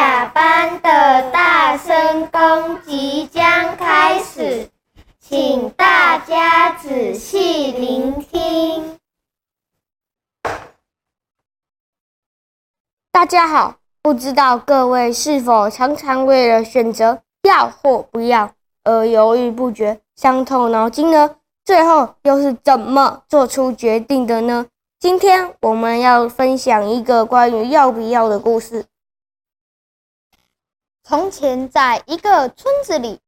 甲班的大声公即将开始，请大家仔细聆听。大家好，不知道各位是否常常为了选择要或不要而犹豫不决、伤透脑筋呢？最后又是怎么做出决定的呢？今天我们要分享一个关于要不要的故事。从前，在一个村子里，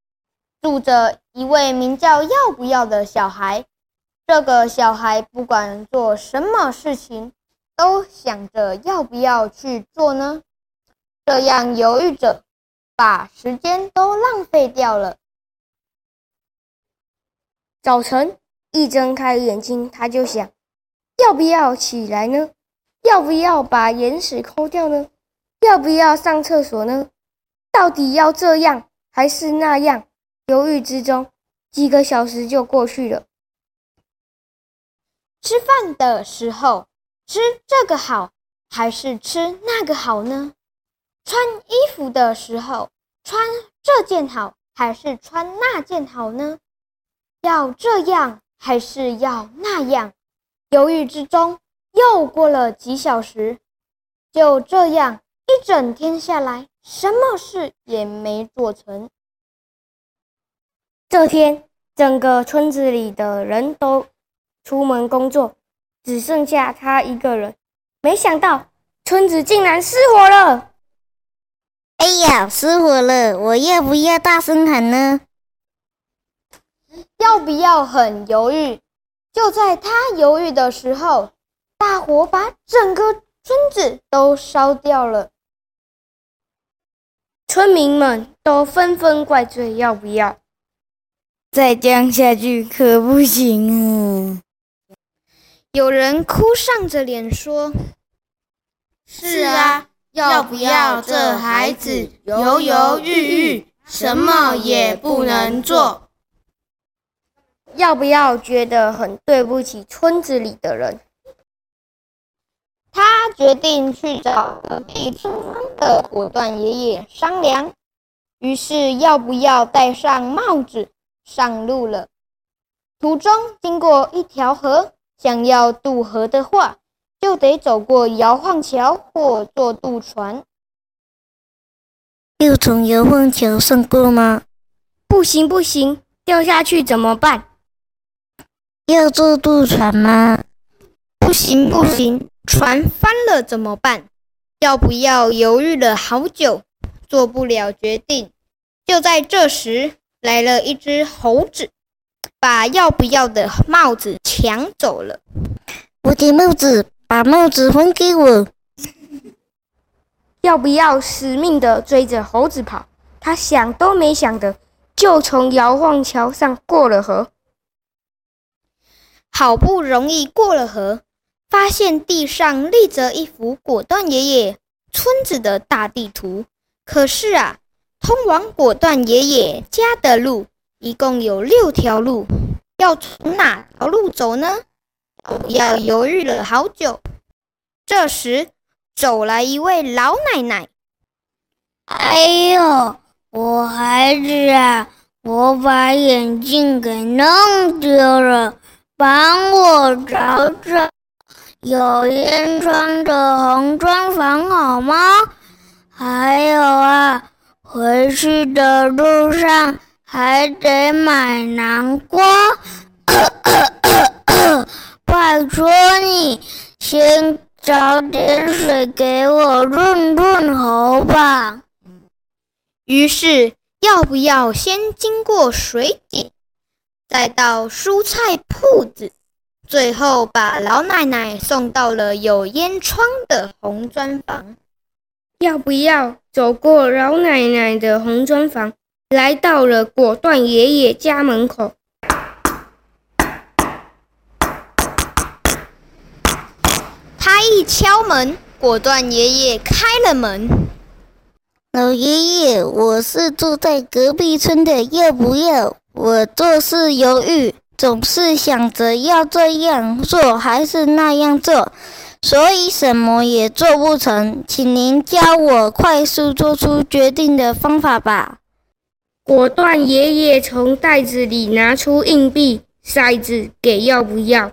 住着一位名叫要不要的小孩。这个小孩不管做什么事情，都想着要不要去做呢？这样犹豫着，把时间都浪费掉了。早晨一睁开眼睛，他就想。要不要起来呢？要不要把眼屎抠掉呢？要不要上厕所呢？到底要这样还是那样？犹豫之中，几个小时就过去了。吃饭的时候，吃这个好还是吃那个好呢？穿衣服的时候，穿这件好还是穿那件好呢？要这样还是要那样？犹豫之中，又过了几小时，就这样一整天下来，什么事也没做成。这天，整个村子里的人都出门工作，只剩下他一个人。没想到，村子竟然失火了！哎呀，失火了！我要不要大声喊呢？要不要很犹豫？就在他犹豫的时候，大火把整个村子都烧掉了。村民们都纷纷怪罪：“要不要再这样下去？可不行啊！”有人哭丧着脸说：“是啊，要不要这孩子犹犹豫豫，什么也不能做。”要不要觉得很对不起村子里的人？他决定去找隔壁村庄的果断爷爷商量。于是，要不要戴上帽子上路了？途中经过一条河，想要渡河的话，就得走过摇晃桥或坐渡船。要从摇晃桥上过吗？不行，不行，掉下去怎么办？要坐渡船吗？不行不行，船翻了怎么办？要不要犹豫了好久，做不了决定。就在这时，来了一只猴子，把要不要的帽子抢走了。我的帽子，把帽子还给我！要不要死命的追着猴子跑？他想都没想的，就从摇晃桥上过了河。好不容易过了河，发现地上立着一幅果断爷爷村子的大地图。可是啊，通往果断爷爷家的路一共有六条路，要从哪条路走呢？不要犹豫了好久。这时，走来一位老奶奶。哎呦，我孩子啊，我把眼镜给弄丢了。帮我找找有烟囱的红砖房好吗？还有啊，回去的路上还得买南瓜。拜托你先找点水给我润润喉吧。于是，要不要先经过水井？再到蔬菜铺子，最后把老奶奶送到了有烟窗的红砖房。要不要走过老奶奶的红砖房，来到了果断爷爷家门口？他一敲门，果断爷爷开了门。老爷爷，我是住在隔壁村的，要不要？我做事犹豫，总是想着要这样做还是那样做，所以什么也做不成。请您教我快速做出决定的方法吧。果断爷爷从袋子里拿出硬币、骰子，给要不要？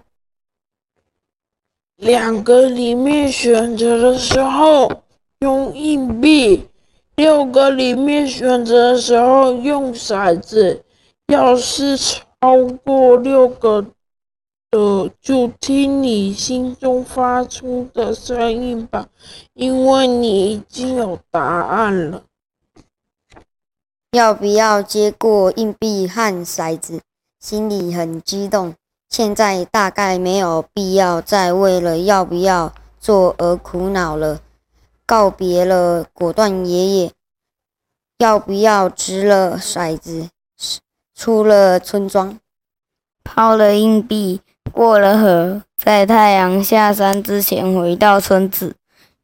两个里面选择的时候用硬币，六个里面选择的时候用骰子。要是超过六个的，就听你心中发出的声音吧，因为你已经有答案了。要不要接过硬币和骰子？心里很激动。现在大概没有必要再为了要不要做而苦恼了。告别了果断爷爷，要不要掷了骰子，出了村庄，抛了硬币，过了河，在太阳下山之前回到村子，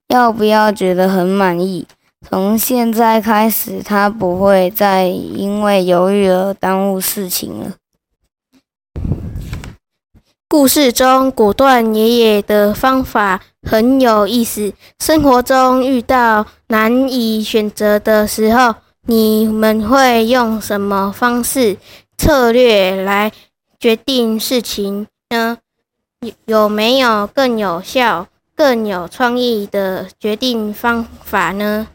要不要觉得很满意？从现在开始，他不会再因为犹豫而耽误事情了。故事中，果断爷爷的方法很有意思。生活中遇到难以选择的时候，你们会用什么方式、策略来决定事情呢？有有没有更有效、更有创意的决定方法呢？